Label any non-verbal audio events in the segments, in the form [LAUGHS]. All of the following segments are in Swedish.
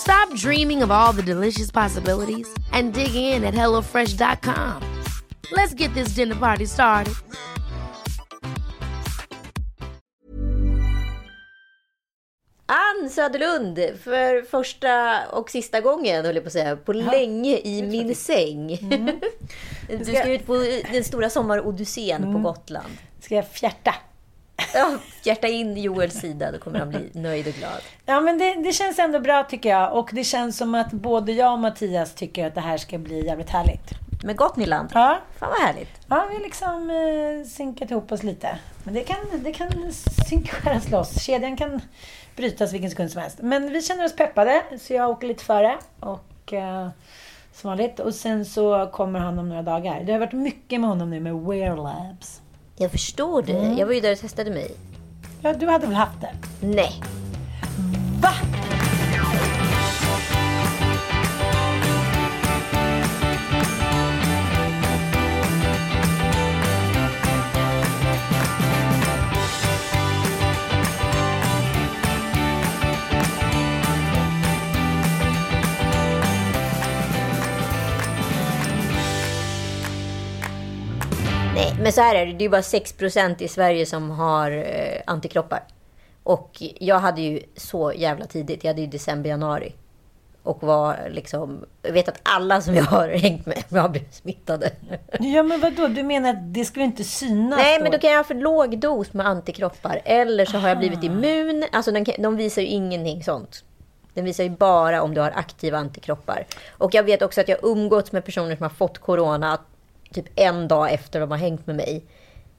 Stop dreaming of all the delicious possibilities and dig in at HelloFresh.com. Let's get this dinner party started. Ann Söderlund, för första och sista gången, höll jag på att säga, på länge i min säng. [LAUGHS] du ska ut på den stora sommarodyssén på Gotland. Ska jag fjärta? Ja, hjärta in Joels sida, då kommer han bli nöjd och glad. Ja, men det, det känns ändå bra tycker jag. Och det känns som att både jag och Mattias tycker att det här ska bli jävligt härligt. Med Gotniland? Ja. Fan vad härligt. Ja, vi har liksom eh, synkat ihop oss lite. Men det kan, det kan synkas loss. Kedjan kan brytas vilken sekund som helst. Men vi känner oss peppade, så jag åker lite före. Och eh, som vanligt. Och sen så kommer han om några dagar. Det har varit mycket med honom nu med Wear Labs. Jag förstår det. Jag var ju där och testade mig. Ja, du hade väl haft det? Nej. Va? Men så här är det. Det är bara 6% i Sverige som har eh, antikroppar. Och jag hade ju så jävla tidigt. Jag hade ju december, januari. Och var liksom... Jag vet att alla som jag har hängt med har blivit smittade. Ja, men vadå? Du menar att det skulle inte synas Nej, men då kan jag ha för låg dos med antikroppar. Eller så har jag blivit immun. Alltså de, de visar ju ingenting sånt. Den visar ju bara om du har aktiva antikroppar. Och jag vet också att jag umgåtts med personer som har fått corona typ en dag efter de har hängt med mig.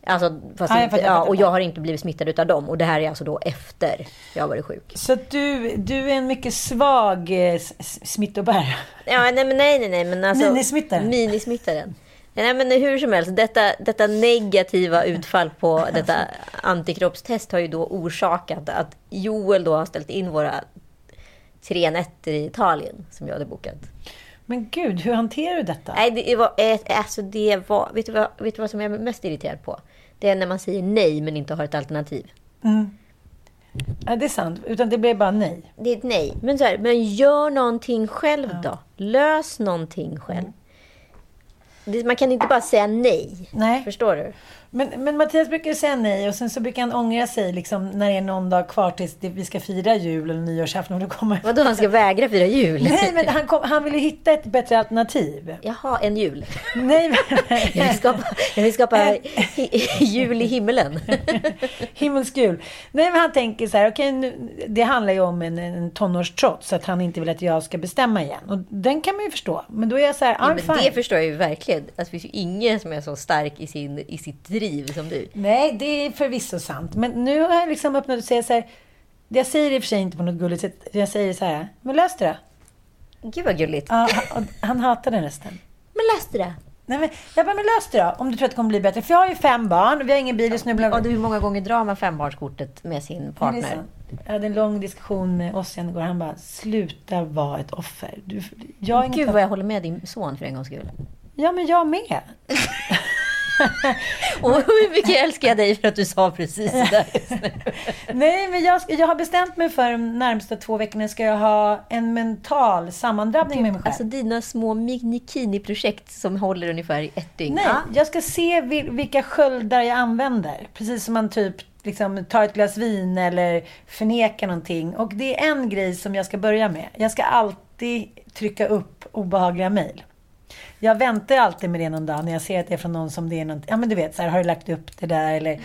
Alltså, fast Ja, jag inte, jag ja, och jag har inte blivit smittad utav dem. Och det här är alltså då efter jag har varit sjuk. Så du, du är en mycket svag eh, smittobärare. Ja, nej, men nej, nej, nej. Men alltså, Minismittaren. Minismittaren. Nej, men hur som helst, detta, detta negativa utfall på detta antikroppstest har ju då orsakat att Joel då har ställt in våra tre nätter i Italien som jag hade bokat. Men gud, hur hanterar du detta? Nej, det var, eh, alltså det var, vet du, vad, vet du vad som jag är mest irriterad på? Det är när man säger nej men inte har ett alternativ. Ja, det är sant. Utan det blev bara nej. Det är ett nej. Men, så här, men gör någonting själv då. Lös någonting själv. Det, man kan inte bara säga nej. Nej. Förstår du? Men, men Mattias brukar säga nej och sen så brukar han ångra sig liksom, när det är någon dag kvar tills vi ska fira jul eller nyårsafton. Och då kommer... Vadå, han ska vägra fira jul? Nej, men han, kom, han vill ju hitta ett bättre alternativ. Jaha, en jul. Nej, men... [LAUGHS] Jag vill skapa, jag vill skapa jul i himmelen. [LAUGHS] Himmelsk jul. Nej, men han tänker så här, okej, nu, det handlar ju om en, en tonårstrots, så att han inte vill att jag ska bestämma igen. Och den kan man ju förstå. Men då är jag så här, Ja, men fine. det förstår jag ju verkligen. Alltså, det finns ju ingen som är så stark i, sin, i sitt driv som du. Nej, det är förvisso sant. Men nu har jag liksom öppnat och säger så här, jag säger i och för sig inte på något gulligt sätt. Jag säger så här, men lös det då. Gud vad gulligt. Ja, han, han hatar den resten. Men läs det då. Nej, men, jag bara, men lös det då, om du tror att det kommer bli bättre. För jag har ju fem barn, och vi har ingen bil och snubblar. Ja, du, hur många gånger drar man fembarnskortet med sin partner? sant. Jag hade en lång diskussion med Ossian igår. Han bara, sluta vara ett offer. Du, jag inget Gud vad jag håller med din son för en gångs skull. Ja, men jag med. [LAUGHS] [LAUGHS] Och hur mycket älskar jag dig för att du sa precis det där. [LAUGHS] Nej, men jag, jag har bestämt mig för de närmsta två veckorna ska jag ha en mental sammandrabbning med mig själv. Alltså dina små minikini-projekt som håller ungefär i ett dygn. Nej, Ja. jag ska se vil- vilka sköldar jag använder. Precis som man typ liksom, ta ett glas vin eller förneka någonting. Och det är en grej som jag ska börja med. Jag ska alltid trycka upp obehagliga mejl. Jag väntar alltid med det någon dag när jag ser att det är från någon som det är något, ja men du vet, så här, har du lagt upp det där eller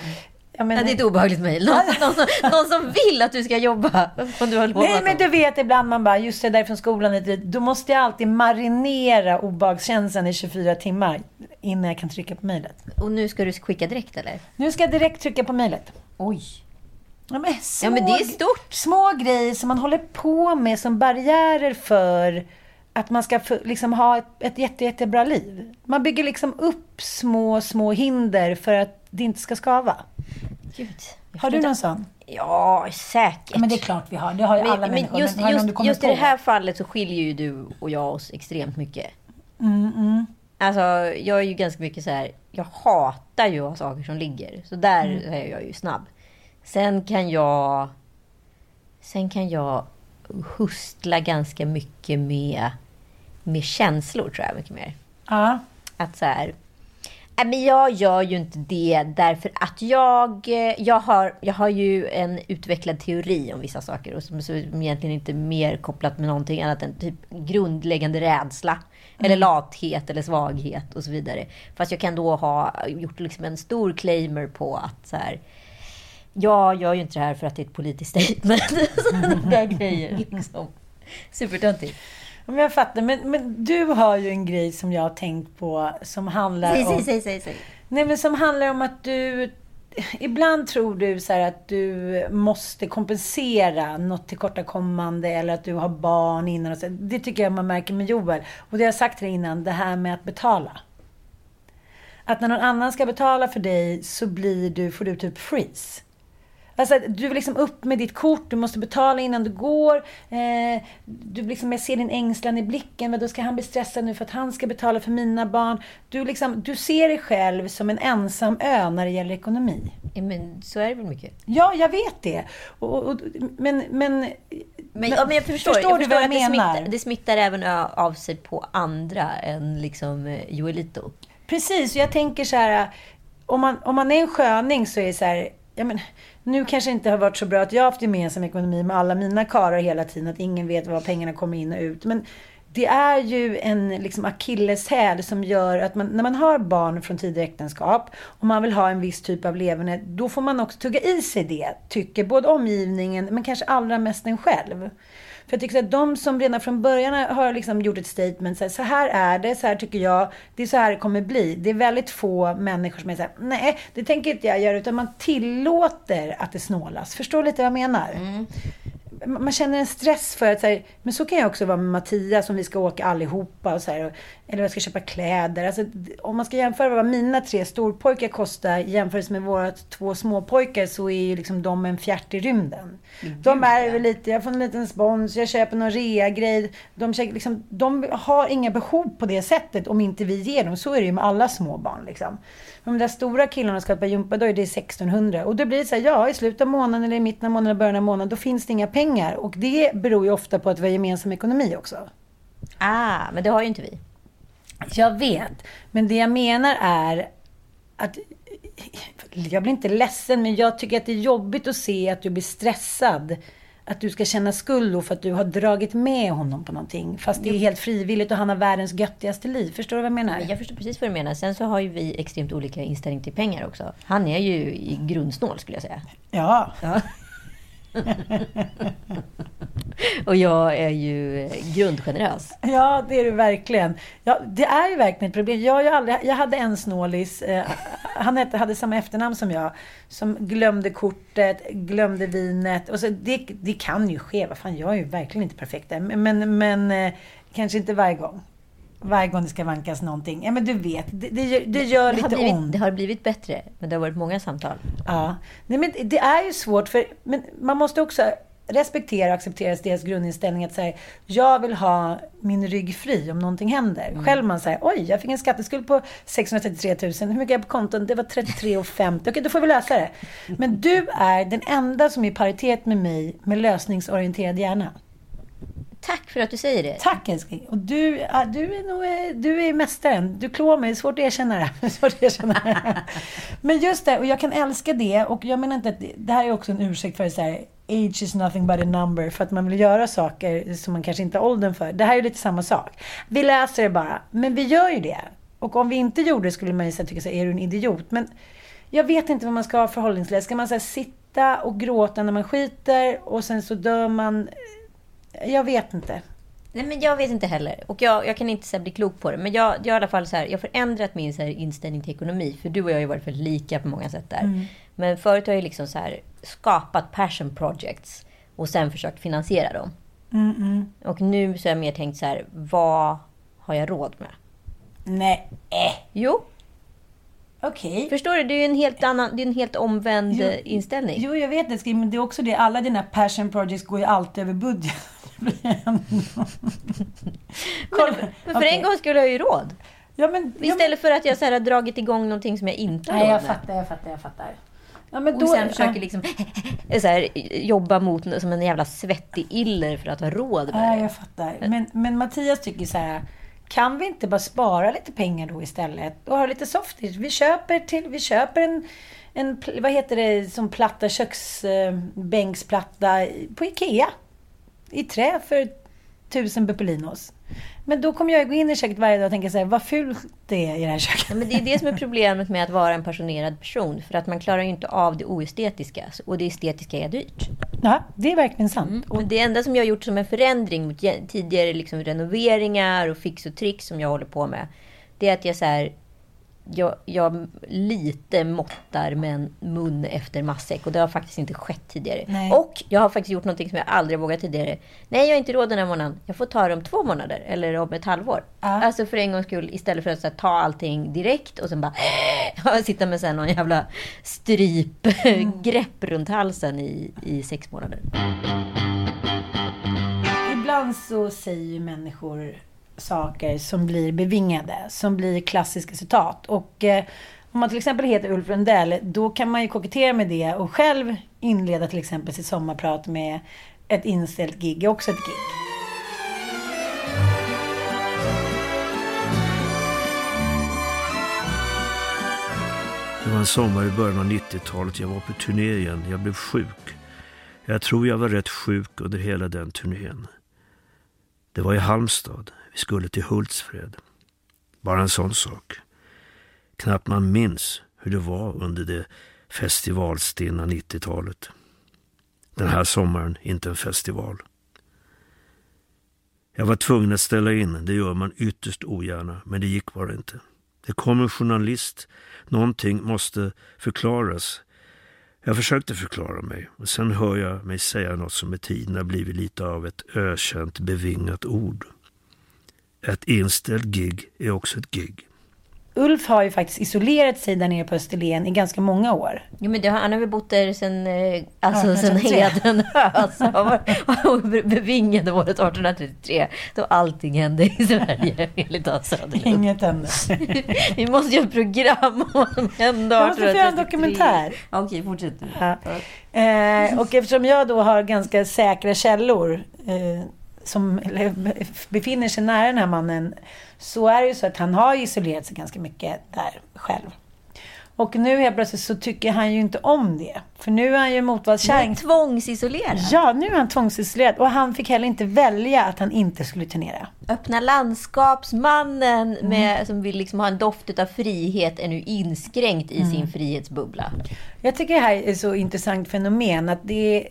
Ja, men, ja, det är ett obehagligt mejl. Någon, [LAUGHS] någon, som, någon som vill att du ska jobba. Du har Nej, men du vet ibland man bara, just det där från skolan. Då måste jag alltid marinera obehagskänslan i 24 timmar innan jag kan trycka på mejlet. Och nu ska du skicka direkt eller? Nu ska jag direkt trycka på mejlet. Oj. Ja men, små, ja, men det är stort. Små grejer som man håller på med som barriärer för att man ska liksom ha ett, ett jätte, jättebra liv. Man bygger liksom upp små, små hinder för att det inte ska skava. Gud, har du någon sån? Ja, säkert. Ja, men det är klart vi har. Det har ju men, alla människor. Just, men just, just i det här fallet så skiljer ju du och jag oss extremt mycket. Mm, mm. Alltså, jag är ju ganska mycket så här. Jag hatar ju att ha saker som ligger. Så där mm. är jag ju snabb. Sen kan jag... Sen kan jag hustla ganska mycket med, med känslor, tror jag. Mycket mer. Ja. Att så här... Men jag gör ju inte det därför att jag, jag, har, jag har ju en utvecklad teori om vissa saker och som, som egentligen inte är mer kopplat med någonting annat än typ grundläggande rädsla. Mm. Eller lathet eller svaghet och så vidare. Fast jag kan då ha gjort liksom en stor claimer på att så här, jag gör ju inte det här för att det är ett politiskt statement. [LAUGHS] Sådana grejer liksom. Supertöntigt. Men jag fattar. Men, men du har ju en grej som jag har tänkt på som handlar säg, om... Säg, säg, säg. Nej, men som handlar om att du... Ibland tror du så att du måste kompensera något tillkortakommande eller att du har barn innan. Och så. Det tycker jag man märker med Joel. Och det har jag sagt till dig innan, det här med att betala. Att när någon annan ska betala för dig så blir du, får du typ freeze. Alltså, du vill liksom upp med ditt kort, du måste betala innan du går. Eh, du liksom, jag ser din ängslan i blicken. Men då ska han bli stressad nu för att han ska betala för mina barn. Du, liksom, du ser dig själv som en ensam ö när det gäller ekonomi. Men så är det väl mycket? Ja, jag vet det. Och, och, men, men, men, ja, men jag förstår, förstår jag du vad jag menar? Det smittar, det smittar även av sig på andra än liksom eh, Joelito. Precis, jag tänker så här. Om man, om man är en sköning så är det så här, ja, men, nu kanske det inte har varit så bra att jag har haft gemensam ekonomi med alla mina karar hela tiden. Att ingen vet var pengarna kommer in och ut. Men det är ju en liksom akilleshäl som gör att man, när man har barn från tidigare äktenskap och man vill ha en viss typ av leverne, då får man också tugga i sig det, tycker både omgivningen men kanske allra mest en själv. För jag tycker att de som redan från början har liksom gjort ett statement, så här, så här är det, så här tycker jag, det är så här det kommer bli. Det är väldigt få människor som är så här, nej, det tänker inte jag göra, utan man tillåter att det snålas. Förstår lite vad jag menar? Mm man känner en stress för att så här, men så kan jag också vara med Mattias om vi ska åka allihopa och så här, eller jag ska köpa kläder. Alltså, om man ska jämföra vad mina tre storpojkar kostar jämfört med våra två småpojkar så är ju liksom de en fjärt i rymden. Mm, de är lite, jag får en liten spons, jag köper någon rea-grej. De, liksom, de har inga behov på det sättet om inte vi ger dem. Så är det ju med alla små barn. Liksom. de där stora killarna ska på gympa, då är det 1600. Och då blir det så här, ja i slutet av månaden eller i mitten av månaden, början av månaden, då finns det inga pengar. Och det beror ju ofta på att vi har gemensam ekonomi också. Ah, men det har ju inte vi. Jag vet. Men det jag menar är att jag blir inte ledsen, men jag tycker att det är jobbigt att se att du blir stressad. Att du ska känna skuld för att du har dragit med honom på någonting. Fast det är helt frivilligt och han har världens göttigaste liv. Förstår du vad jag menar? Jag förstår precis vad du menar. Sen så har ju vi extremt olika inställning till pengar också. Han är ju i grundsnål skulle jag säga. Ja. ja. [LAUGHS] och jag är ju eh, grundgenerös. Ja, det är du verkligen. Ja, det är ju verkligen ett problem. Jag, jag, aldrig, jag hade en snålis, eh, han hette, hade samma efternamn som jag, som glömde kortet, glömde vinet. Och så, det, det kan ju ske. Vad fan, jag är ju verkligen inte perfekt där. Men, men eh, kanske inte varje gång varje gång det ska vankas någonting. Ja, men du vet, det, det, det gör det lite blivit, ont. Det har blivit bättre, men det har varit många samtal. Ja. Nej, men det är ju svårt, för men man måste också respektera och acceptera deras grundinställning att säga jag vill ha min rygg fri om någonting händer. Mm. Själv man säger oj, jag fick en skatteskuld på 633 000. Hur mycket är på konton? Det var 33,50. Okej, då får vi lösa det. Men du är den enda som är i paritet med mig med lösningsorienterad hjärna. Tack för att du säger det. Tack älskling. Och du, ja, du är nog eh, du är mästaren. Du klår mig. Det är svårt att erkänna det. [LAUGHS] Svårt att erkänna det. Men just det, och jag kan älska det. Och jag menar inte att det, det här är också en ursäkt för så här, age is nothing but a number. För att man vill göra saker som man kanske inte har åldern för. Det här är lite samma sak. Vi läser det bara. Men vi gör ju det. Och om vi inte gjorde det skulle man ju säga, tycka så här, är du en idiot? Men jag vet inte vad man ska ha förhållningsläge. Ska man så här, sitta och gråta när man skiter och sen så dör man? Jag vet inte. Nej, men jag vet inte heller. Och jag, jag kan inte så bli klok på det. Men jag, jag har i alla fall så här, jag har förändrat min så här, inställning till ekonomi. För du och jag har ju varit väldigt lika på många sätt där. Men förut har jag liksom så här, skapat passion projects och sen försökt finansiera dem. Och nu så har jag mer tänkt så här, vad har jag råd med? Nej. Äh. Jo, Okej. förstår du? Det är en helt annan, det är en helt omvänd Jo, eh, inställning. Jo, jag vet det. Men det är också det. Alla dina passion projects går ju alltid över budget. Men, men för Okej. en gång skulle jag ju råd. Ja, men... Ja, Istället för att jag så här, har dragit igång någonting som jag inte har Nej, jag fattar, jag fattar, jag fattar. Ja, men Och sen försöker ja. liksom [LAUGHS] så här, jobba mot som en jävla svettig iller för att ha råd med Ja, det. jag fattar. Men, men Mattias tycker så här. Kan vi inte bara spara lite pengar då istället? Och ha lite softis? Vi köper, till, vi köper en, en, vad heter det, som platta, köksbänksplatta på Ikea. I trä för tusen buppelinos. Men då kommer jag gå in i köket varje dag och tänka så här, vad fult det är i det här köket. Ja, men det är det som är problemet med att vara en passionerad person. För att man klarar ju inte av det oestetiska. Och det estetiska är dyrt. Ja, det är verkligen sant. Och det enda som jag har gjort som en förändring mot tidigare liksom renoveringar och fix och tricks som jag håller på med. Det är att jag så här, jag, jag lite måttar med en mun efter matsäck. Och det har faktiskt inte skett tidigare. Nej. Och jag har faktiskt gjort någonting som jag aldrig vågat tidigare. Nej, jag har inte råd den här månaden. Jag får ta det om två månader. Eller om ett halvår. Ja. Alltså för en gångs skull. Istället för att här, ta allting direkt och sen bara [LAUGHS] sitta med så här, någon jävla strypgrepp [LAUGHS] runt halsen i, i sex månader. Ibland så säger människor saker som blir bevingade, som blir klassiska citat. Och eh, om man till exempel heter Ulf Lundell, då kan man ju kokettera med det och själv inleda till exempel sitt sommarprat med ett inställt gig, är också ett gig. Det var en sommar i början av 90-talet. Jag var på turné igen. Jag blev sjuk. Jag tror jag var rätt sjuk under hela den turnén. Det var i Halmstad. Vi skulle till Hultsfred. Bara en sån sak. Knappt man minns hur det var under det festivalstinna 90-talet. Den här sommaren inte en festival. Jag var tvungen att ställa in. Det gör man ytterst ogärna, men det gick bara inte. Det kom en journalist. Någonting måste förklaras. Jag försökte förklara mig och sen hör jag mig säga något som med tiden har blivit lite av ett ökänt bevingat ord. Ett inställt gig är också ett gig. Ulf har ju faktiskt isolerat sig där nere på Österlen i ganska många år. Jo, men det har, han har väl bott där sen, eh, alltså, 1833. sen Hedenhös. [LAUGHS] Han var bevingade året 1833. Då allting hände i Sverige, enligt Hans Söderlund. Inget hände. [LAUGHS] Vi måste göra ett program om vad som hände Jag måste få göra en 1833. dokumentär. Ja, Okej, fortsätt du. Ja. Eh, och eftersom jag då har ganska säkra källor eh, som befinner sig nära den här mannen så är det ju så att han har isolerat sig ganska mycket där själv. Och nu helt plötsligt så tycker han ju inte om det. För nu är han ju motvallskärring. Men tvångsisolerad. Ja, nu är han tvångsisolerad. Och han fick heller inte välja att han inte skulle turnera. Öppna landskapsmannen med, som vill liksom ha en doft av frihet är nu inskränkt i sin frihetsbubbla. Jag tycker det här är ett så intressant fenomen. Att det är,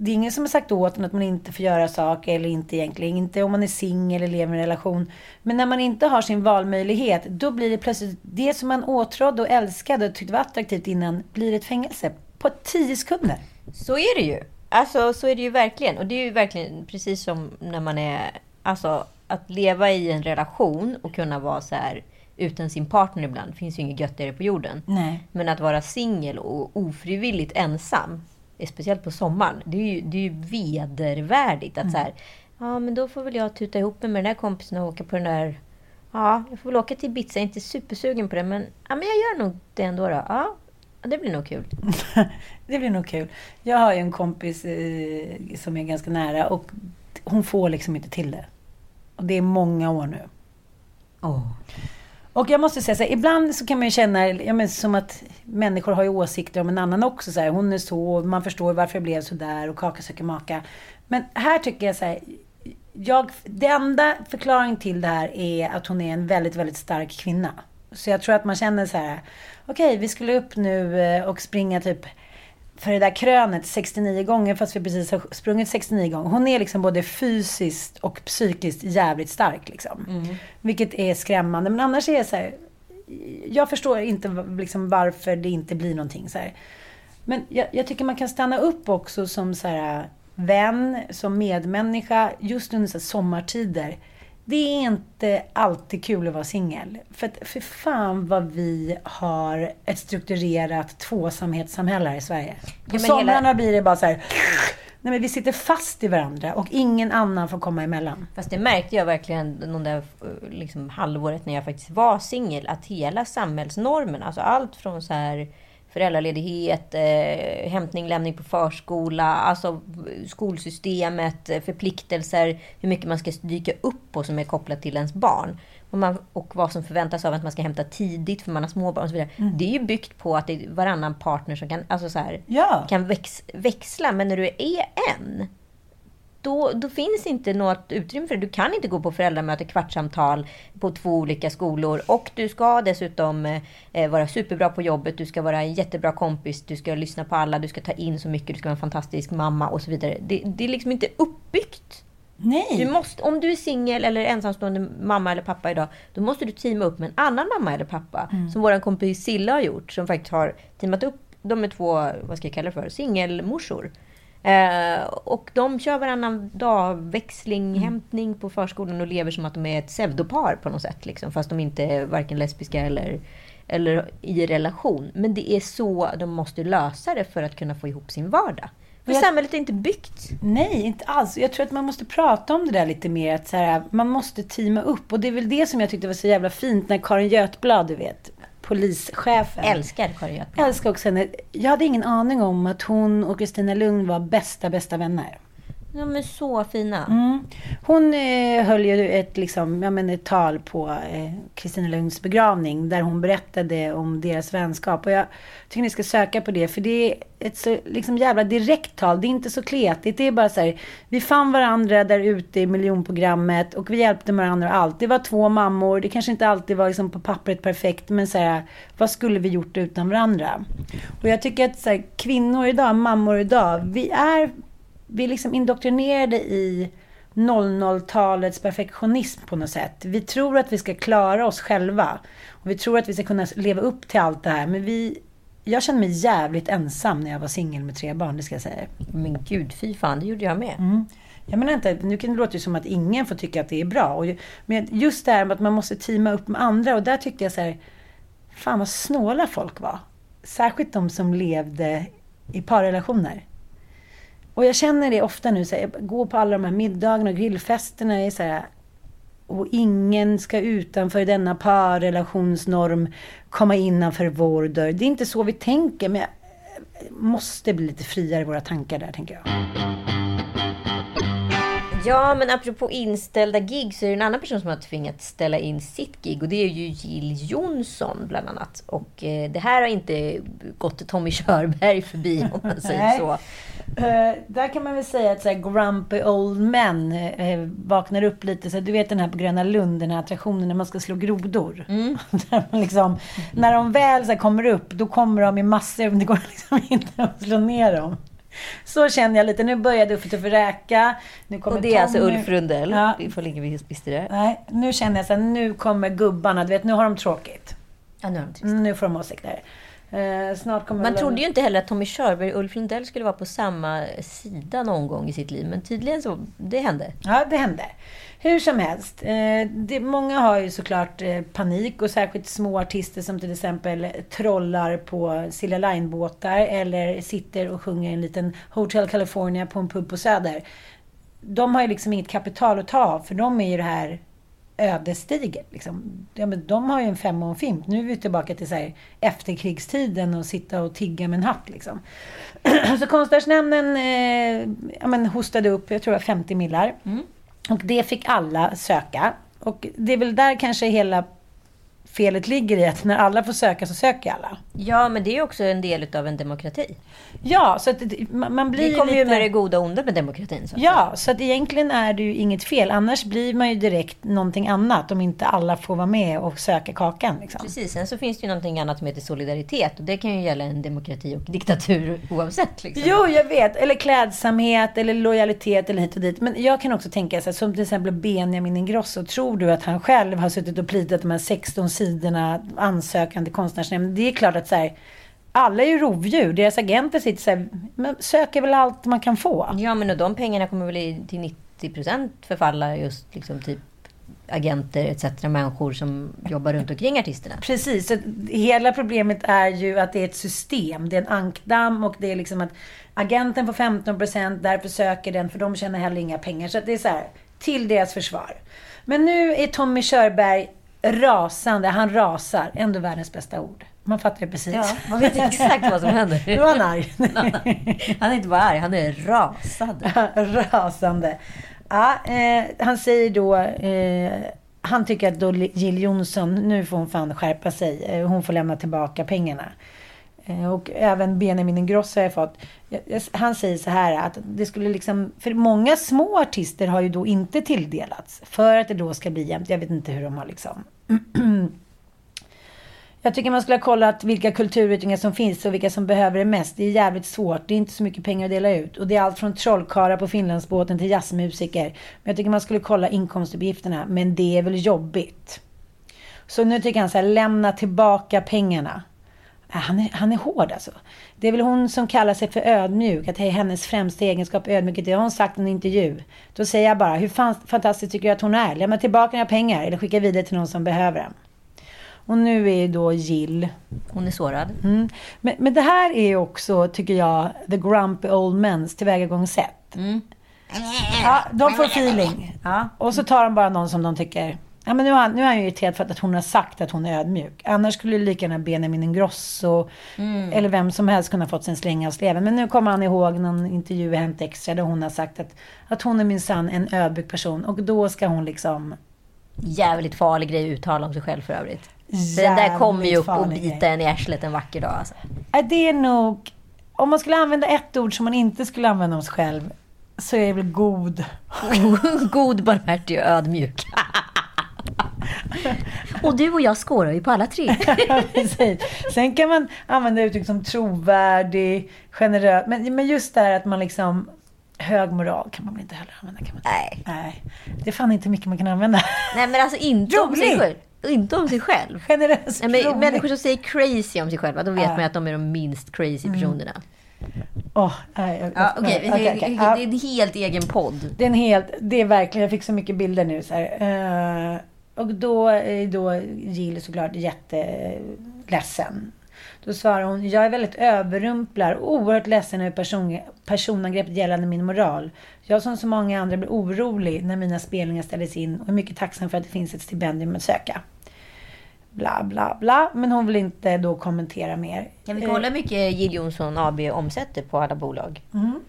det är ingen som har sagt åt en att man inte får göra saker eller inte egentligen. Inte om man är singel eller lever i en relation. Men när man inte har sin valmöjlighet, då blir det plötsligt det som man åtrådde och älskade och tyckte var attraktivt innan, blir ett fängelse. På tio sekunder. Så är det ju. Alltså så är det ju verkligen. Och det är ju verkligen precis som när man är... Alltså att leva i en relation och kunna vara så här utan sin partner ibland. finns ju inget göttigare på jorden. Nej. Men att vara singel och ofrivilligt ensam, speciellt på sommaren, det är ju, det är ju vedervärdigt. Att så här, ja men då får väl jag tuta ihop mig med den där kompisen och åka på den där... Ja, jag får väl åka till Ibiza. Jag är inte supersugen på det, men, ja, men jag gör nog det ändå. Då. Ja, det blir nog kul. [LAUGHS] det blir nog kul. Jag har ju en kompis eh, som är ganska nära och hon får liksom inte till det. Och det är många år nu. Åh. Och jag måste säga så här, ibland så kan man ju känna, ja, men som att människor har ju åsikter om en annan också. Så här, hon är så, man förstår varför det blev så där och kaka söker maka. Men här tycker jag så här, jag, det enda förklaringen till det här är att hon är en väldigt, väldigt stark kvinna. Så jag tror att man känner så här, okej, okay, vi skulle upp nu eh, och springa typ för det där krönet 69 gånger fast vi precis har sprungit 69 gånger. Hon är liksom både fysiskt och psykiskt jävligt stark. Liksom. Mm. Vilket är skrämmande. Men annars är det så här, Jag förstår inte liksom varför det inte blir någonting. Så här. Men jag, jag, tycker man kan stanna upp också som så här, vän, som medmänniska just under så sommartider det är inte alltid kul att vara singel. För att för fan vad vi har ett strukturerat tvåsamhetssamhälle här i Sverige. På ja, somrarna hela... blir det bara så här... Nej, men vi sitter fast i varandra och ingen annan får komma emellan. Fast det märkte jag verkligen de där liksom, halvåret när jag faktiskt var singel. Att hela samhällsnormen, alltså allt från så här föräldraledighet, eh, hämtning, lämning på förskola, alltså skolsystemet, eh, förpliktelser, hur mycket man ska dyka upp på som är kopplat till ens barn. Och, man, och vad som förväntas av att man ska hämta tidigt för man har småbarn och så vidare. Mm. Det är ju byggt på att det är varannan partner som kan, alltså så här, ja. kan väx, växla. Men när du är en, då, då finns inte något utrymme för det. Du kan inte gå på föräldramöte, kvartssamtal på två olika skolor. Och du ska dessutom eh, vara superbra på jobbet, du ska vara en jättebra kompis, du ska lyssna på alla, du ska ta in så mycket, du ska vara en fantastisk mamma och så vidare. Det, det är liksom inte uppbyggt. Nej. Du måste, om du är singel eller ensamstående mamma eller pappa idag, då måste du teama upp med en annan mamma eller pappa. Mm. Som vår kompis Silla har gjort, som faktiskt har teamat upp de är två, vad ska jag kalla det för, singelmorsor. Eh, och de kör varannan dag växling, mm. hämtning på förskolan och lever som att de är ett pseudopar på något sätt. Liksom, fast de inte är varken lesbiska eller, eller i relation. Men det är så de måste lösa det för att kunna få ihop sin vardag. För jag, samhället är inte byggt. Nej, inte alls. Jag tror att man måste prata om det där lite mer. Att så här, man måste teama upp. Och det är väl det som jag tyckte var så jävla fint när Karin Götblad, du vet, polischefen. Älskar Götblad. Älskar också henne. Jag hade ingen aning om att hon och Kristina Lugn var bästa, bästa vänner. De är så fina. Mm. Hon eh, höll ju ett, liksom, jag menar, ett tal på eh, Kristina eh, Lunds begravning där hon berättade om deras vänskap. Och jag tycker ni ska söka på det för det är ett så liksom, jävla direkt tal. Det är inte så kletigt. Det är bara så här, vi fann varandra där ute i miljonprogrammet och vi hjälpte varandra allt. Det var två mammor. Det kanske inte alltid var liksom, på pappret perfekt men så här, vad skulle vi gjort utan varandra? Och jag tycker att så här, kvinnor idag, mammor idag, vi är vi är liksom indoktrinerade i 00-talets perfektionism på något sätt. Vi tror att vi ska klara oss själva. Och vi tror att vi ska kunna leva upp till allt det här. Men vi, jag kände mig jävligt ensam när jag var singel med tre barn, det ska jag säga. Men gud, fy fan, det gjorde jag med. Mm. Jag menar inte, nu kan det låta ju som att ingen får tycka att det är bra. Och, men just det här med att man måste teama upp med andra. Och där tyckte jag så här, fan vad snåla folk var. Särskilt de som levde i parrelationer. Och jag känner det ofta nu, så här, jag går på alla de här middagarna och grillfesterna. Är så här, och ingen ska utanför denna parrelationsnorm komma innanför vår dörr. Det är inte så vi tänker, men jag måste bli lite friare i våra tankar där, tänker jag. Ja, men apropå inställda gig så är det en annan person som har tvingats ställa in sitt gig och det är ju Jill Johnson bland annat. Och eh, det här har inte gått Tommy Körberg förbi om man säger så. Uh, där kan man väl säga att så här, grumpy old men uh, vaknar upp lite. Så, du vet den här på Gröna Lund, den här attraktionen när man ska slå grodor. Mm. [LAUGHS] liksom, när de väl så här, kommer upp, då kommer de i massor. Det går [LAUGHS] liksom inte att slå ner dem. Så känner jag lite. Nu börjar Duffet och räka. Nu kommer och det är alltså Ulf Rundell. Ja. Ifall ingen visste det. Nej, nu känner jag så här, nu kommer gubbarna. Du vet, nu har de tråkigt. Ja, nu har de trist. Nu får de åsikter. Eh, Man trodde ju inte heller att Tommy Körberg och Ulf Lundell skulle vara på samma sida någon gång i sitt liv. Men tydligen så, det hände. Ja, det hände. Hur som helst. Eh, det, många har ju såklart eh, panik och särskilt små artister som till exempel trollar på Silja Line-båtar eller sitter och sjunger en liten Hotel California på en pub på Söder. De har ju liksom inget kapital att ta av för de är ju det här ödesdigert. Liksom. Ja, men de har ju en fem och en fimp. Nu är vi tillbaka till så här, efterkrigstiden och sitta och tigga med en hatt. Liksom. [CLEARS THROAT] så Konstnärsnämnden eh, ja, men hostade upp, jag tror det var 50 millar. Och det fick alla söka. Och det är väl där kanske hela felet ligger i att när alla får söka så söker alla. Ja, men det är också en del av en demokrati. Ja, så att det- man man blir Det kommer lite... ju med det goda och onda med demokratin. Så. Ja, så att egentligen är det ju inget fel. Annars blir man ju direkt någonting annat om inte alla får vara med och söka kakan. Liksom. Precis, sen så finns det ju någonting annat som heter solidaritet. Och det kan ju gälla en demokrati och diktatur [LAUGHS] oavsett. Liksom. Jo, jag vet. Eller klädsamhet eller lojalitet eller hit och dit. Men jag kan också tänka så här, som till exempel Benjamin Ingrosso. Tror du att han själv har suttit och plitat de här 16 sidorna ansökan till konstnärsnämnden? Det är klart att så här, alla är ju rovdjur. Deras agenter sitter så här, men söker väl allt man kan få. Ja, men och de pengarna kommer väl till 90 procent förfalla just liksom typ agenter etc. Människor som jobbar runt omkring artisterna. Precis, hela problemet är ju att det är ett system. Det är en ankdamm och det är liksom att agenten får 15% därför söker den för de tjänar heller inga pengar. Så det är så här, till deras försvar. Men nu är Tommy Körberg rasande. Han rasar. Ändå världens bästa ord. Man fattar det precis. Ja, man vet exakt vad som händer. [LAUGHS] Nu var han arg. Han är inte bara arg, han är rasad. [LAUGHS] rasande. Ja, eh, han säger då... Eh, han tycker att då Jill Johnson, nu får hon fan skärpa sig. Eh, hon får lämna tillbaka pengarna. Eh, och även Benjamin Ingrosso har jag fått. Han säger så här att det skulle liksom... För många små artister har ju då inte tilldelats. För att det då ska bli jämnt. Jag vet inte hur de har liksom... [CLEARS THROAT] Jag tycker man skulle ha kollat vilka kulturyttringar som finns och vilka som behöver det mest. Det är jävligt svårt. Det är inte så mycket pengar att dela ut. Och det är allt från trollkarlar på Finlandsbåten till jazzmusiker. Men jag tycker man skulle kolla inkomstuppgifterna. Men det är väl jobbigt. Så nu tycker han så här, lämna tillbaka pengarna. Han är, han är hård alltså. Det är väl hon som kallar sig för ödmjuk. Att det är hennes främsta egenskap ödmjukhet. Det har hon sagt i en intervju. Då säger jag bara, hur fan, fantastiskt tycker du att hon är? Lämna tillbaka dina pengar eller skicka vidare till någon som behöver dem. Och nu är ju då Jill Hon är sårad. Mm. Men, men det här är också, tycker jag, the grumpy old men's tillvägagångssätt. Ja, de får feeling. Ja. Och så tar de bara någon som de tycker... Ja, men nu, är nu är han ju irriterad för att hon har sagt att hon är ödmjuk. Annars skulle det lika gärna Benjamin Ingrosso eller vem som helst kunna fått sin slänga av sleven. Men nu kommer han ihåg någon intervju i Hänt Extra där hon har sagt att, att hon är minsann en ödmjuk person. Och då ska hon liksom... Jävligt farlig grej att uttala om sig själv för övrigt. För den där kommer ju upp och bita en i arslet en vacker dag. Alltså. Det är nog... Om man skulle använda ett ord som man inte skulle använda om sig själv så är det väl god. [LAUGHS] God, barmhärtig och ödmjuk. [LAUGHS] [LAUGHS] och du och jag skårar ju på alla tre. [LAUGHS] Precis. Sen kan man använda uttryck som trovärdig, generös. Men, men just det här att man liksom... Hög moral kan man väl inte heller använda? Kan man? Nej. Nej. Det är fan inte mycket man kan använda. Nej men alltså inte om sig själv. Inte om sig själv. Generös, Nej, men människor som säger crazy om sig själva, då vet Ja. man att de är de minst crazy personerna. Åh, nej, jag- Ja, okej, okej, det, okej. det är en helt egen podd. Det är en helt, det är verkligen, jag fick så mycket bilder nu så här. Eh, och då är då Jill såklart jätteledsen. Då svarar hon, jag är väldigt överrumplad och oerhört ledsen över person, personangreppet gällande min moral. Jag som så många andra blir orolig när mina spelningar ställdes in och är mycket tacksam för att det finns ett stipendium att söka. Bla, bla, bla. Men hon vill inte då kommentera mer. Kan vi Eh, kolla hur mycket Jill Johnson AB omsätter på alla bolag? Mm.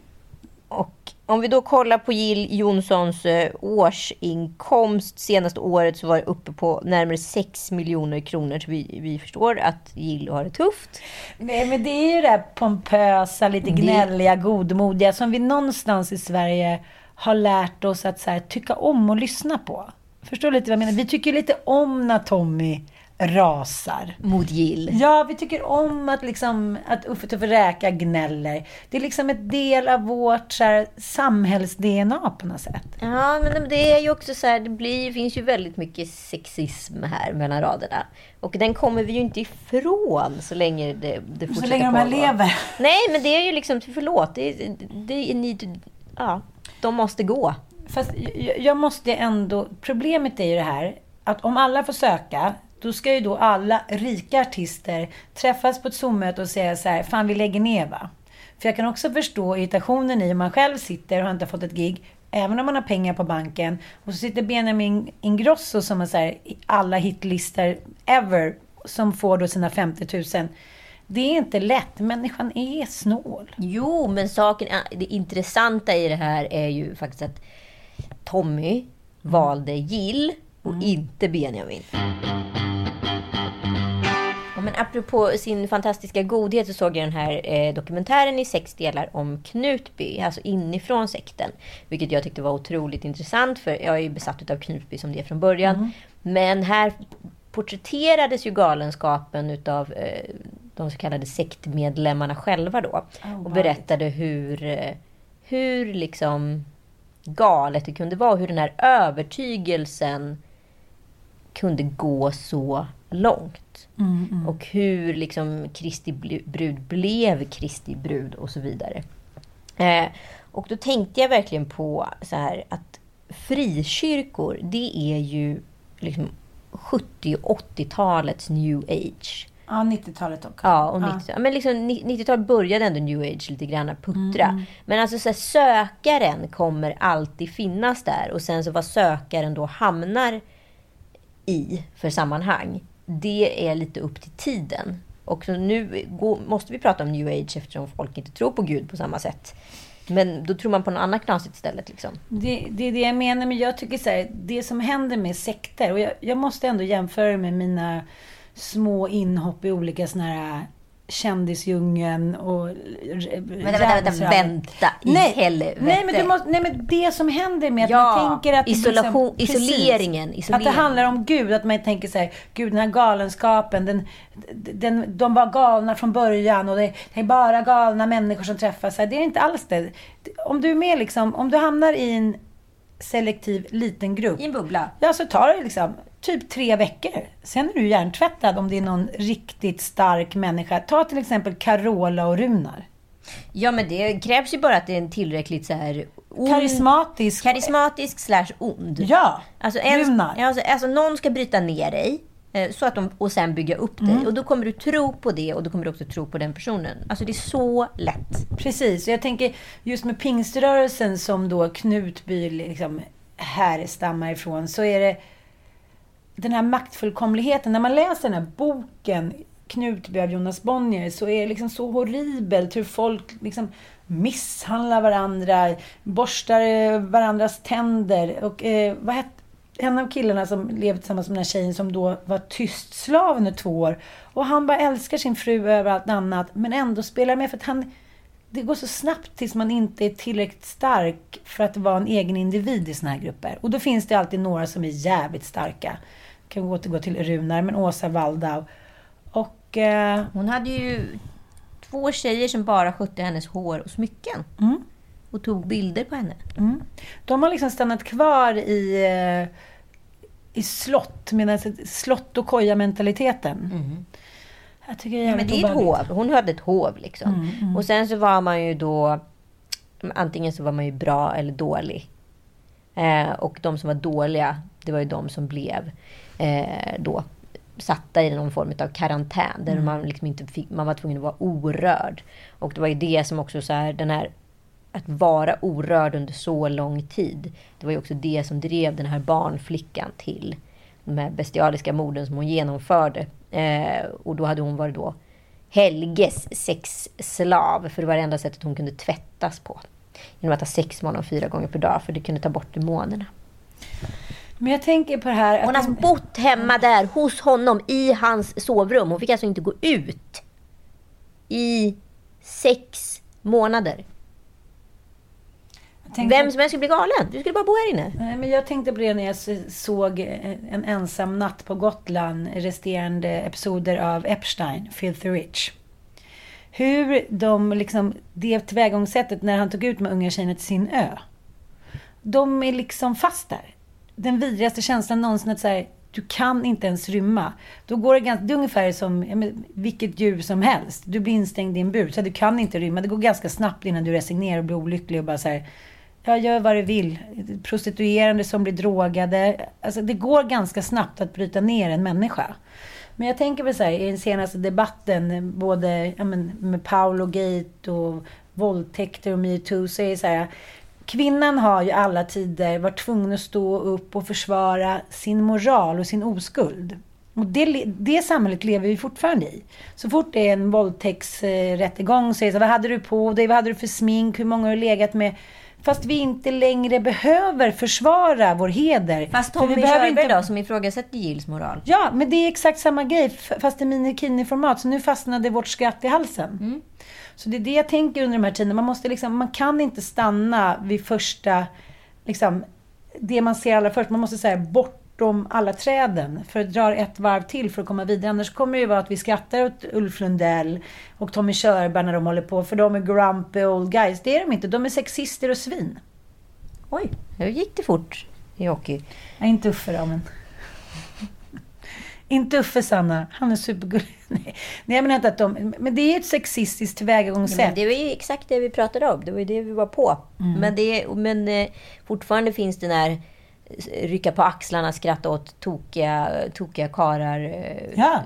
Och om vi då kollar på Jill Johnsons eh, årsinkomst senaste året så var det uppe på närmare 6 miljoner kronor. Så vi, vi förstår att Jill har det tufft. Nej, men det är ju det här pompösa, lite gnälliga, godmodiga som vi någonstans i Sverige har lärt oss att så här, tycka om och lyssna på. Förstår du lite vad jag menar? Vi tycker lite om när Tommy rasar. Mot Jill. Ja, vi tycker om att, liksom, att Uffe Tuffe Räka gnäller. Det är liksom ett del av vårt så samhälls-DNA på något sätt. Ja, men det är ju också så här, det blir, finns ju väldigt mycket sexism här mellan raderna. Och den kommer vi ju inte ifrån så länge det, det Så fortsätter länge de här pågå. lever. Nej, men det är ju liksom, förlåt, det, är- det är ni, ja, de måste gå. Fast jag- jag måste ändå... Problemet är ju det här att om alla får söka, då ska ju då alla rika artister träffas på ett Zoom-möte och säga så här, fan vi lägger ner va? För jag kan också förstå irritationen i om man själv sitter och har inte fått ett gig. Även om man har pengar på banken. Och så sitter Benjamin Ingrosso som är så här, alla hitlistor ever. Som får då sina 50 000. Det är inte lätt. Människan är snål. Jo, men saken, det intressanta i det här är ju faktiskt att Tommy valde Jill och inte Benjamin. Ja, men apropå sin fantastiska godhet så såg jag den här eh, dokumentären i sex delar om Knutby, alltså inifrån sekten. Vilket jag tyckte var otroligt intressant för jag är ju besatt av Knutby som det är från början. Men här porträtterades ju galenskapen utav eh, de så kallade sektmedlemmarna själva då. och berättade hur, eh, hur liksom galet det kunde vara. Hur den här övertygelsen kunde gå så långt. Och hur liksom Kristi brud blev Kristi brud och så vidare. Eh, och då tänkte jag verkligen på så här att frikyrkor, det är ju liksom 70 och 80-talets new age. Ja, 90-talet också. Ja, och 90, ja. men liksom 90-talet började ändå new age lite grann att puttra. Men alltså så här, sökaren kommer alltid finnas där och sen så vad sökaren då hamnar i för sammanhang, det är lite upp till tiden. Och så nu går, måste vi prata om new age eftersom folk inte tror på Gud på samma sätt. Men då tror man på något annat knasigt istället. Liksom. Det, det är det jag menar, men jag tycker så här, det som händer med sekter, och jag, jag måste ändå jämföra med mina små inhopp i olika såna här kändisdjungeln och... Vänta, vänta, vänta, vänta i nej, helvete. Nej men, du måste, nej, men det som händer med att Ja, man tänker att... det isolation- precis, isoleringen, Att isoleringen. det handlar om Gud, att man tänker så här, Gud den här galenskapen, den, den, de var galna från början och det, det är bara galna människor som träffas. Det är inte alls det. Om du är med liksom, om du hamnar i en selektiv liten grupp. I en bubbla. Ja, så tar det liksom typ tre veckor. Sen är du hjärntvättad om det är någon riktigt stark människa. Ta till exempel Carola och Runar. Ja, men det krävs ju bara att det är en tillräckligt så här... ond- Karismatisk. Karismatisk slash ond. Ja, Alltså, en, Runar. alltså, alltså någon ska bryta ner dig. eh, Så att de, och sen bygga upp Mm. dig. Och då kommer du tro på det och då kommer du också tro på den personen. Alltså det är så lätt. Precis, och jag tänker just med pingströrelsen som då Knutby liksom härstammar ifrån, så är det den här maktfullkomligheten. När man läser den här boken Knutby av Jonas Bonnier så är det liksom så horribelt hur folk liksom misshandlar varandra, borstar eh, varandras tänder. Och eh, vad hette en av killarna som levde tillsammans med den här tjejen som då var tyst slav under två år. Och han bara älskar sin fru över allt annat, men ändå spelar med för att han det går så snabbt tills man inte är tillräckligt stark för att vara en egen individ i såna här grupper. Och då finns det alltid några som är jävligt starka. Kan vi återgå till Runar, men Åsa Waldau. Och... Eh, Hon hade ju två tjejer som bara skötte hennes hår och smycken. Mm. Och tog bilder på henne. de har liksom stannat kvar i, eh, i slott, medan slott och koja-mentaliteten. Jag tycker det är Ja, men det är ett hov. Hon hade ett hov liksom. Och sen så var man ju då... Antingen så var man ju bra eller dålig. Eh, och de som var dåliga, det var ju de som blev då satta i någon form av karantän. Där man, liksom inte fick, man var tvungen att vara orörd. Och det var ju det som också så här, den här att vara orörd under så lång tid. Det var ju också det som drev den här barnflickan till de här bestialiska morden som hon genomförde. Eh, och då hade hon varit då Helges sexslav. För det var det enda sättet hon kunde tvättas på. Genom att ha sex med honom fyra gånger per dag. För det kunde ta bort demonerna. Men jag tänker på det här... Hon har bott hemma där hos honom i hans sovrum. Hon fick alltså inte gå ut. I sex månader. tänkte- Vem som helst skulle bli galen. Du skulle bara bo här inne. Nej, men jag tänkte på det när jag såg En ensam natt på Gotland, resterande episoder av Epstein, Filthy Rich. Hur de liksom, det tillvägagångssättet när han tog ut med unga tjejerna till sin ö. De är liksom fast där. Den vidrigaste känslan någonsin att säga du kan inte ens rymma. Då går det, ganska, det är ungefär som men, vilket djur som helst. Du blir instängd i en bur, så du kan inte rymma. Det går ganska snabbt innan du resignerar och blir olycklig och bara så här, gör vad du vill. Prostituerande som blir drogade. Alltså, det går ganska snabbt att bryta ner en människa. Men jag tänker på så här, i den senaste debatten, både ja, men, med Paolo Gate och våldtäkter och metoo, så är det så här, Kvinnan har ju alla tider varit tvungen att stå upp och försvara sin moral och sin oskuld. Och det, det samhället lever vi fortfarande i. Så fort det är en våldtäktsrättegång så är det så vad hade du på dig? Vad hade du för smink? Hur många har du legat med? Fast vi inte längre behöver försvara vår heder. Fast Tommy behöver Körberg inte- då, som ifrågasätter Gills moral. Ja, men det är exakt samma grej fast i minikini-format. Så nu fastnade vårt skratt i halsen. Så det är det jag tänker under de här tiderna. Man, måste liksom, man kan inte stanna vid första, liksom, det man ser allra först. Man måste säga bortom alla träden för att dra ett varv till för att komma vidare. Annars kommer det ju vara att vi skrattar åt Ulf Lundell och Tommy Körberg när de håller på. För de är grumpy old guys. Det är de inte. De är sexister och svin. Oj, nu gick det fort i hockey. Ja, inte Uffe då, men... inte Uffe, Sanna. Han är supergullig. [LAUGHS] Nej, jag menar inte att de... Men det är ju ett sexistiskt Ja, tillvägagångssätt. men det var ju exakt det vi pratade om. Det var ju det vi var på. Men, det, men eh, fortfarande finns det där eh, rycka på axlarna, skratta åt tokiga, tokiga karar eh, Ja.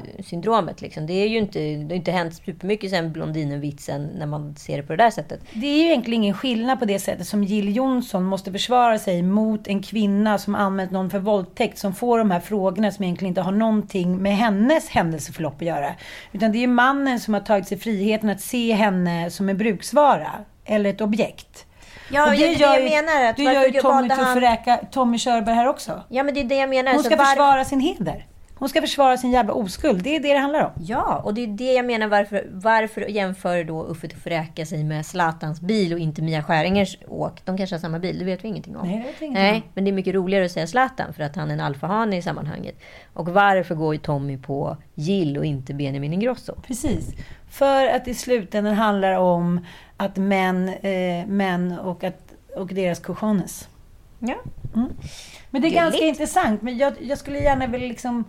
Liksom. Det är ju inte, det har inte hänt supermycket sen Blondinen-vitsen när man ser det på det där sättet. Det är ju egentligen ingen skillnad på det sättet som Jill Johnson måste försvara sig mot en kvinna som anmält någon för våldtäkt som får de här frågorna som egentligen inte har någonting med hennes händelseförlopp att göra. Utan det är ju mannen som har tagit sig friheten att se henne som en bruksvara eller ett objekt. Ja, Och det är det jag menar. Att det gör ju Tommy, valde han- Tufferäka, Tommy Körberg här också. Ja, men det är det jag menar. Hon ska var- försvara sin heder. Hon ska försvara sin jävla oskuld. Det är det det handlar om. Ja, och det är det jag menar. Varför, varför jämför då Uffe Tufferäka sig med Zlatans bil och inte Mia Skäringers åk? De kanske har samma bil, det vet vi ingenting om. Nej, det vet vi ingenting Nej, om. men det är mycket roligare att säga Zlatan för att han är en alfahane i sammanhanget. Och varför går ju Tommy på Jill och inte Benjamin Ingrosso? Precis. För att i slutändan handlar om att män, eh, män och, att, och deras cojones. Ja. Men det är Gulligt. ganska intressant. Men jag, jag skulle gärna vilja liksom...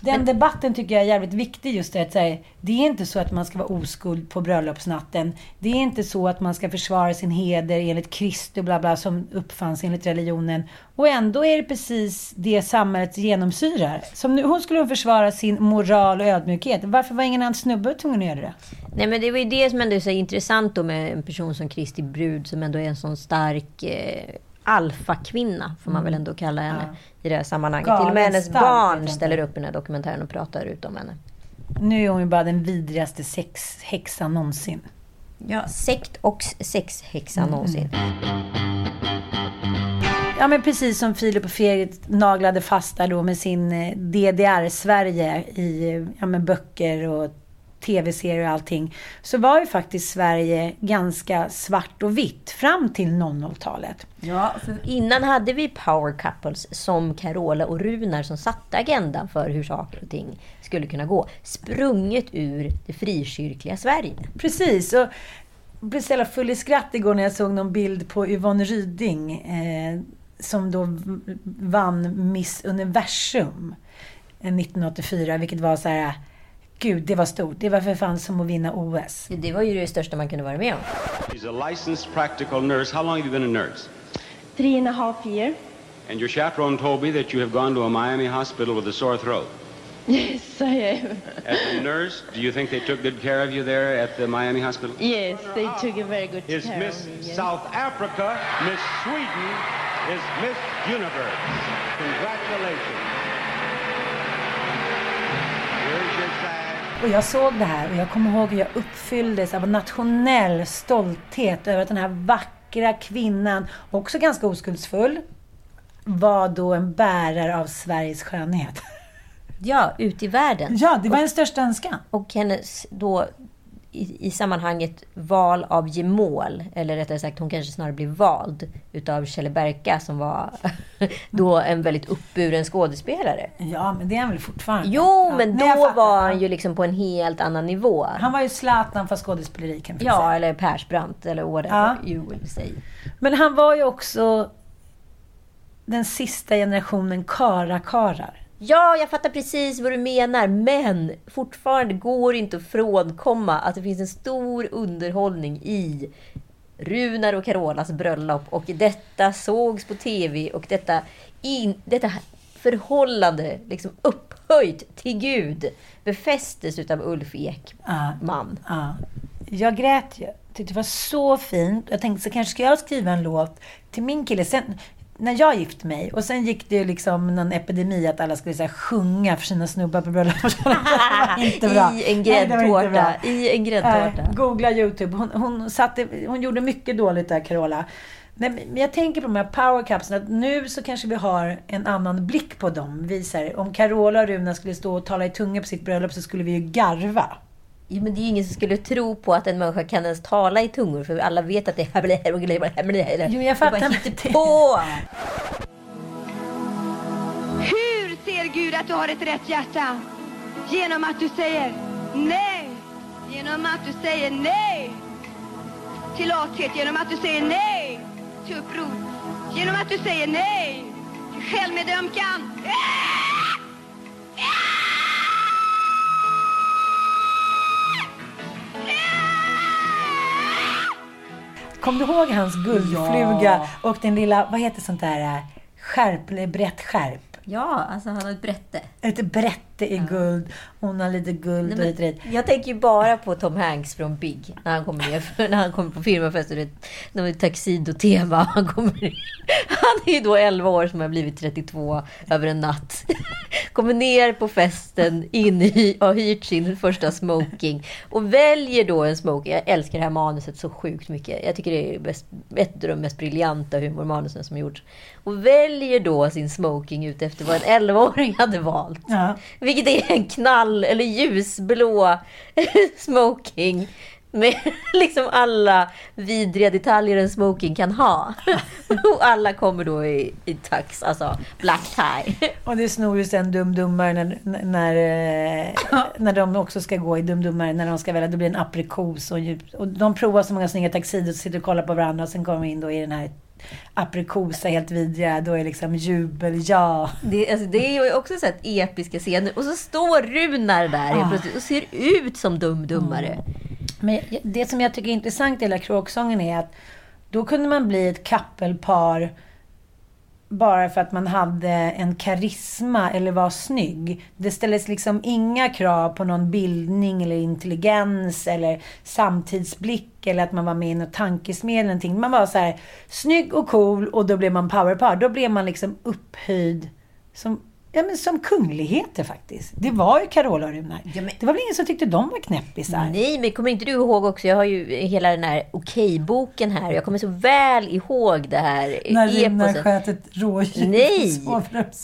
Den debatten tycker jag är jävligt viktig just det att säga, det är inte så att man ska vara oskuld på bröllopsnatten. Det är inte så att man ska försvara sin heder enligt Kristus bla bla som uppfanns enligt religionen. Och ändå är det precis det samhället genomsyrar. Som nu, hon skulle försvara sin moral och ödmjukhet. Varför var ingen annan snubbe tvungen att göra det? Nej, men det var ju det som ändå är så intressant då med en person som Kristi Brud som ändå är en sån stark eh, alfakvinna, får man väl ändå kalla henne i det här sammanhanget. Galen Till och med hennes barn ställer upp i den här dokumentären och pratar ut om henne. Nu är hon ju bara den vidrigaste sexhäxan någonsin. Ja, sekt och sexhäxa någonsin. Ja men precis som Filip och Fredrik naglade fast där då med sin eh, DDR-Sverige i ja, men böcker och tv-serier och allting. Så var ju faktiskt Sverige ganska svart och vitt fram till 00-talet. Ja, för innan hade vi power couples som Carola och Runar som satte agendan för hur saker och ting skulle kunna gå. Sprunget ur det frikyrkliga Sverige. Precis. Och jag blev så jävla full i skratt igår när jag såg någon bild på Yvonne Ryding eh, som då vann Miss Universum eh, 1984, vilket var så här Gud, det var stort. Det var för fan som att vinna OS. Det var ju det största man kunde vara med om. She's a licensed practical nurse. How long have you been a nurse? Three and a half year. And your chaperone told me that you have gone to a Miami hospital with a sore throat. [LAUGHS] Yes, I am. As a nurse, do you think they took good care of you there at the Miami hospital? Yes, they took a very good Is care Miss of me. yes. South Africa, Miss Sweden, is Miss Universe. Congratulations. Och jag såg det här och jag kommer ihåg hur jag uppfylldes av nationell stolthet över att den här vackra kvinnan, också ganska oskuldsfull, var då en bärare av Sveriges skönhet. Ja, ut i världen. Ja, det var en största önskan. Och hennes då i, i sammanhanget val av gemål, eller rättare sagt hon kanske snarare blev vald utav Kjelle Berka som var [LAUGHS] då en väldigt uppburen skådespelare. Ja, men det är han väl fortfarande. Jo, ja, men då fattar. var han ju liksom på en helt annan nivå. Han var ju Zlatan fast skådespeleri kan vi Ja, säga. eller Persbrandt eller whatever Ja. you will say. Men han var ju också den sista generationen karakarar. Ja, jag fattar precis vad du menar, men fortfarande går det inte att frånkomma att det finns en stor underhållning i Runar och Carolas bröllop och detta sågs på TV och detta, in, detta förhållande liksom upphöjt till Gud befästes utav Ulf Ekman. Ja. jag grät ju. Tyckte det var så fint. Jag tänkte så kanske ska jag skriva en låt till min kille. Sen, när jag gifte mig och sen gick det ju liksom någon epidemi att alla skulle så sjunga för sina snubbar på bröllop. [LAUGHS] Inte bra. I en gräddtårta. I en gräddtårta. Nej, googla YouTube. Hon, hon, satte, hon gjorde mycket dåligt där, Carola. Nej, men jag tänker på de här powercupsen, att nu så kanske vi har en annan blick på dem. Vi, här, om Carola och Runa skulle stå och tala i tunga på sitt bröllop så skulle vi ju garva. Jo, men det är ju ingen som skulle tro på att en människa kan ens tala i tungor, för alla vet att det är... Jo, jag fattar. Det på! Hur ser Gud att du har ett rätt hjärta? Genom att du säger nej. Genom att du säger nej till lathet. Genom att du säger nej till uppror. Genom att du säger nej till självmedömkan. Kom du ihåg hans guldfluga och den lilla, vad heter sånt där, äh, skärp, eller brett skärp? Ja, alltså han har ett brätte. Ett brätte i guld. Hon har lite guld och Nej, rätt. men jag tänker ju bara på Tom Hanks från Big. När han kommer ner, när han kommer på firmafest och det är ett tuxedo-tema. [LAUGHS] Han, kommer, han är ju då 11 år som har blivit 32 över en natt. [LAUGHS] Kommer ner på festen, in i, har hyrt sin första smoking och väljer då en smoking. Jag älskar det här manuset så sjukt mycket. Jag tycker det är bäst, ett av de mest briljanta humormanusen som gjorts. Och väljer då sin smoking ut efter vad en 11-åring hade valt. Ja. Vilket är en knall eller ljusblå [LAUGHS] smoking. Med liksom alla vidriga detaljer en smoking kan ha. [LAUGHS] Och alla kommer då i, i tux, alltså black tie. Och det snor ju sen Dum-Dummare när, när, eh, när de också ska gå i Dum-Dummare, när de ska välja. Det blir en aprikos och, och de provar så många snygga taxider och sitter och kollar på varandra och sen kommer de in då i den här aprikosa, helt vidriga. Då är liksom jubel, ja. Det, alltså, det är ju också så här episka scener. Och så står Runar där helt plötsligt och ser ut som dum-dummare. Men det som jag tycker är intressant i hela kråksången är att då kunde man bli ett kappelpar bara för att man hade en karisma eller var snygg. Det ställdes liksom inga krav på någon bildning eller intelligens eller samtidsblick eller att man var med i något tankesmedel eller någonting. Man var så här snygg och cool och då blev man powerpar. Då blev man liksom upphöjd som, ja, men som kungligheter faktiskt. Det var ju Carola och Runar. Ja, men- Det var väl ingen som tyckte de var knäppisar? Nej, men kommer inte du ihåg också? Jag har ju hela den här Okej-boken här. Jag kommer så väl ihåg det här När Runar sköt ett rådjur Nej!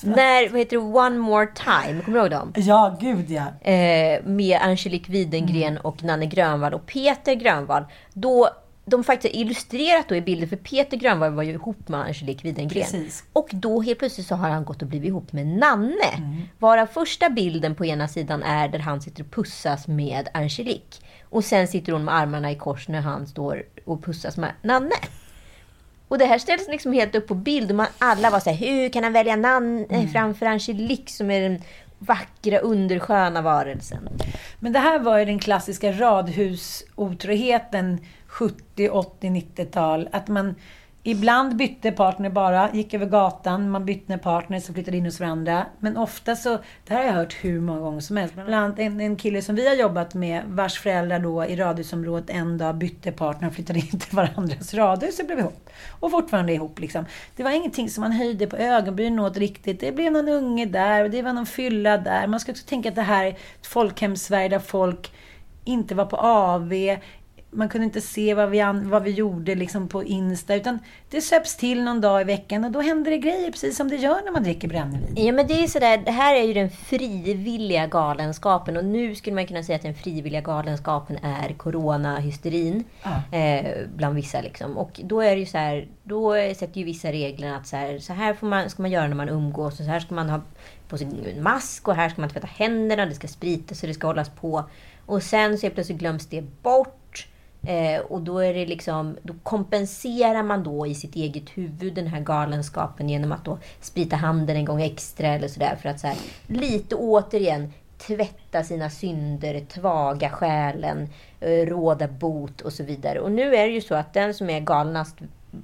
När, vad heter det, One More Time? Kommer du ihåg dem? Ja, gud ja. eh, med Angelique Widengren Mm. och Nanne Grönvall och Peter Grönvall. Då de faktiskt illustrerat då i bilder, för Peter Grönvall var ju ihop med Angelique Widengren. Precis. Och då helt plötsligt så har han gått och blivit ihop med Nanne. Mm. Varav första bilden på ena sidan är där han sitter och pussas med Angelique. Och sen sitter hon med armarna i kors när han står och pussas med Nanne. Och det här ställs liksom helt upp på bild och man, alla var så här, hur kan han välja Nanne Mm. framför Angelique som är den vackra, undersköna varelsen? Men det här var ju den klassiska radhusotroheten 70, 80, 90-tal. Att man ibland bytte partner bara, gick över gatan, man bytte partner som flyttade in hos varandra. Men ofta så, det här har jag hört hur många gånger som helst. Bland annat en, en kille som vi har jobbat med, vars föräldrar då i radhusområdet en dag bytte partner och flyttade in till varandras radhus och blev ihop. Och fortfarande ihop liksom. Det var ingenting som man höjde på ögonbrynen åt riktigt. Det blev någon unge där och det var någon fylla där. Man ska också tänka att det här är ett folkhem-Sverige där folk inte var på AV. Man kunde inte se vad vi, an- vad vi gjorde liksom på Insta. Utan det söps till någon dag i veckan och då händer det grejer precis som det gör när man dricker brännvin. Ja men det är sådär, det här är ju den frivilliga galenskapen och nu skulle man kunna säga att den frivilliga galenskapen är coronahysterin. Eh, bland vissa liksom. Och då är det ju så här, då sätter ju vissa reglerna att så här, så här får man, ska man göra när man umgås och så här ska man ha på sig en mask och här ska man tvätta händerna, det ska spritas och det ska hållas på. Och sen så plötsligt glöms det bort. Eh, och då är det liksom, då kompenserar man då i sitt eget huvud den här galenskapen genom att då sprita handen en gång extra eller sådär för att så här, lite återigen tvätta sina synder, tvaga själen, eh, råda bot och så vidare. Och nu är det ju så att den som är galnast,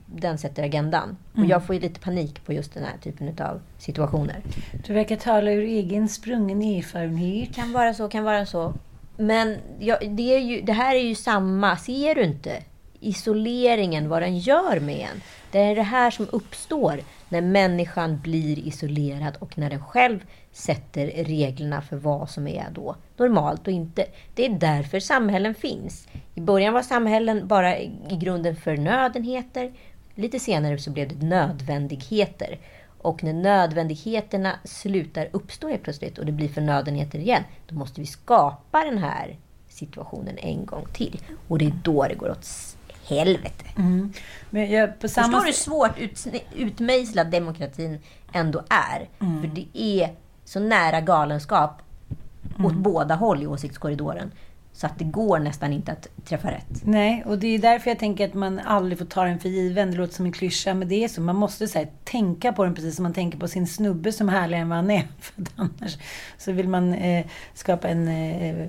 den sätter agendan. Och jag får ju lite panik på just den här typen av situationer. Du verkar tala ur egen sprungen erfarenhet. Kan vara så, kan vara så. Men ja, det, är ju, det här är ju samma, ser du inte? Isoleringen, vad den gör med en. Det är det här som uppstår när människan blir isolerad och när den själv sätter reglerna för vad som är då normalt och inte. Det är därför samhällen finns. I början var samhällen bara i grunden förnödenheter. Lite senare så blev det nödvändigheter. Och när nödvändigheterna slutar uppstå helt plötsligt och det blir förnödenheter igen, då måste vi skapa den här situationen en gång till. Och det är då det går åt helvete. Men jag, på samma Förstår du hur svårt ut, utmejslad demokratin ändå är? Mm. För det är så nära galenskap åt Mm. båda håll i åsiktskorridoren. Så att det går nästan inte att träffa rätt. Nej, och det är därför jag tänker att man aldrig får ta den för given. Det låter som en klyscha, men det är så. Man måste så här, tänka på den precis som man tänker på sin snubbe som är härligare än vad han är. [LAUGHS] För att annars så vill man eh, skapa en, eh,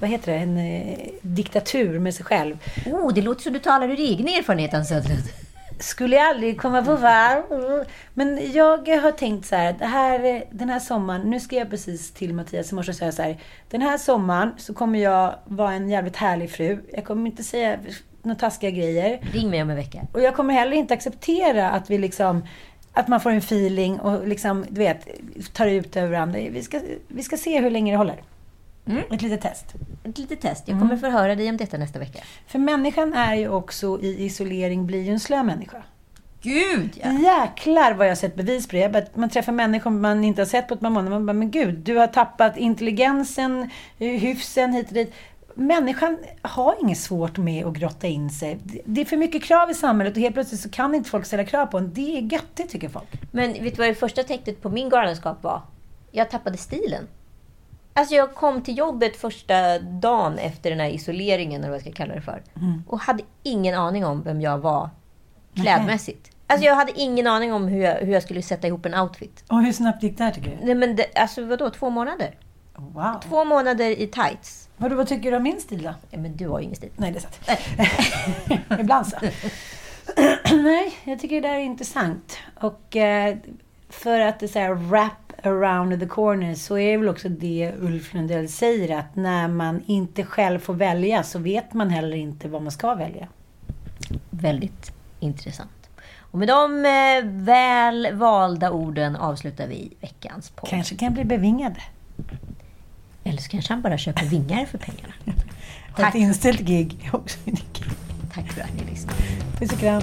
vad heter det, en eh, diktatur med sig själv. Oh, det låter som du talar ur egen erfarenhet, Ann Söderlund. Skulle jag aldrig komma på varv. Men jag har tänkt så här, här, den här sommaren, nu skrev jag precis till Mattias i morse och sa så här, den här sommaren så kommer jag vara en jävligt härlig fru. Jag kommer inte säga några taskiga grejer. Ring mig om en vecka. Och jag kommer heller inte acceptera att vi liksom att man får en feeling och liksom, du vet, tar ut över varandra. Vi ska, vi ska se hur länge det håller. Ett litet test. Ett litet test. Jag kommer förhöra dig om detta nästa vecka. För människan är ju också i isolering, blir ju en slö människa. Gud ja! Jäklar vad jag har sett bevis på det. Bara- Man träffar människor man inte har sett på ett par månader. Man bara, men gud, du har tappat intelligensen, eh, hyfsen hit och dit. Människan har inget svårt med att grotta in sig. Det- Det är för mycket krav i samhället och helt plötsligt så kan inte folk ställa krav på en. Det är göttigt tycker folk. Men vet du vad det första tecknet på min galenskap var? Jag tappade stilen. Alltså jag kom till jobbet första dagen efter den här isoleringen, eller vad jag ska kalla det för. Och hade ingen aning om vem jag var klädmässigt. Alltså jag hade ingen aning om hur jag, hur jag skulle sätta ihop en outfit. Och hur snabbt gick det här tycker du? Nej men det, alltså vadå, två månader? Wow. Två månader i tights. Vadå, vad tycker du om min stil då? Ja, men du har ju ingen stil. Nej, det är sant. [LAUGHS] Ibland så. [CLEARS THROAT] Nej, jag tycker det där är intressant. Och eh, för att det säger wrap around the corner så är väl också det Ulf Lundell säger att när man inte själv får välja så vet man heller inte vad man ska välja. Väldigt intressant. Och med de eh, väl valda orden avslutar vi veckans podd. Kanske kan bli bevingad. Eller så kanske han bara köper vingar för pengarna. [LAUGHS] Har ett inställt gig också. Tack för att ni lyssnade. Puss och kram.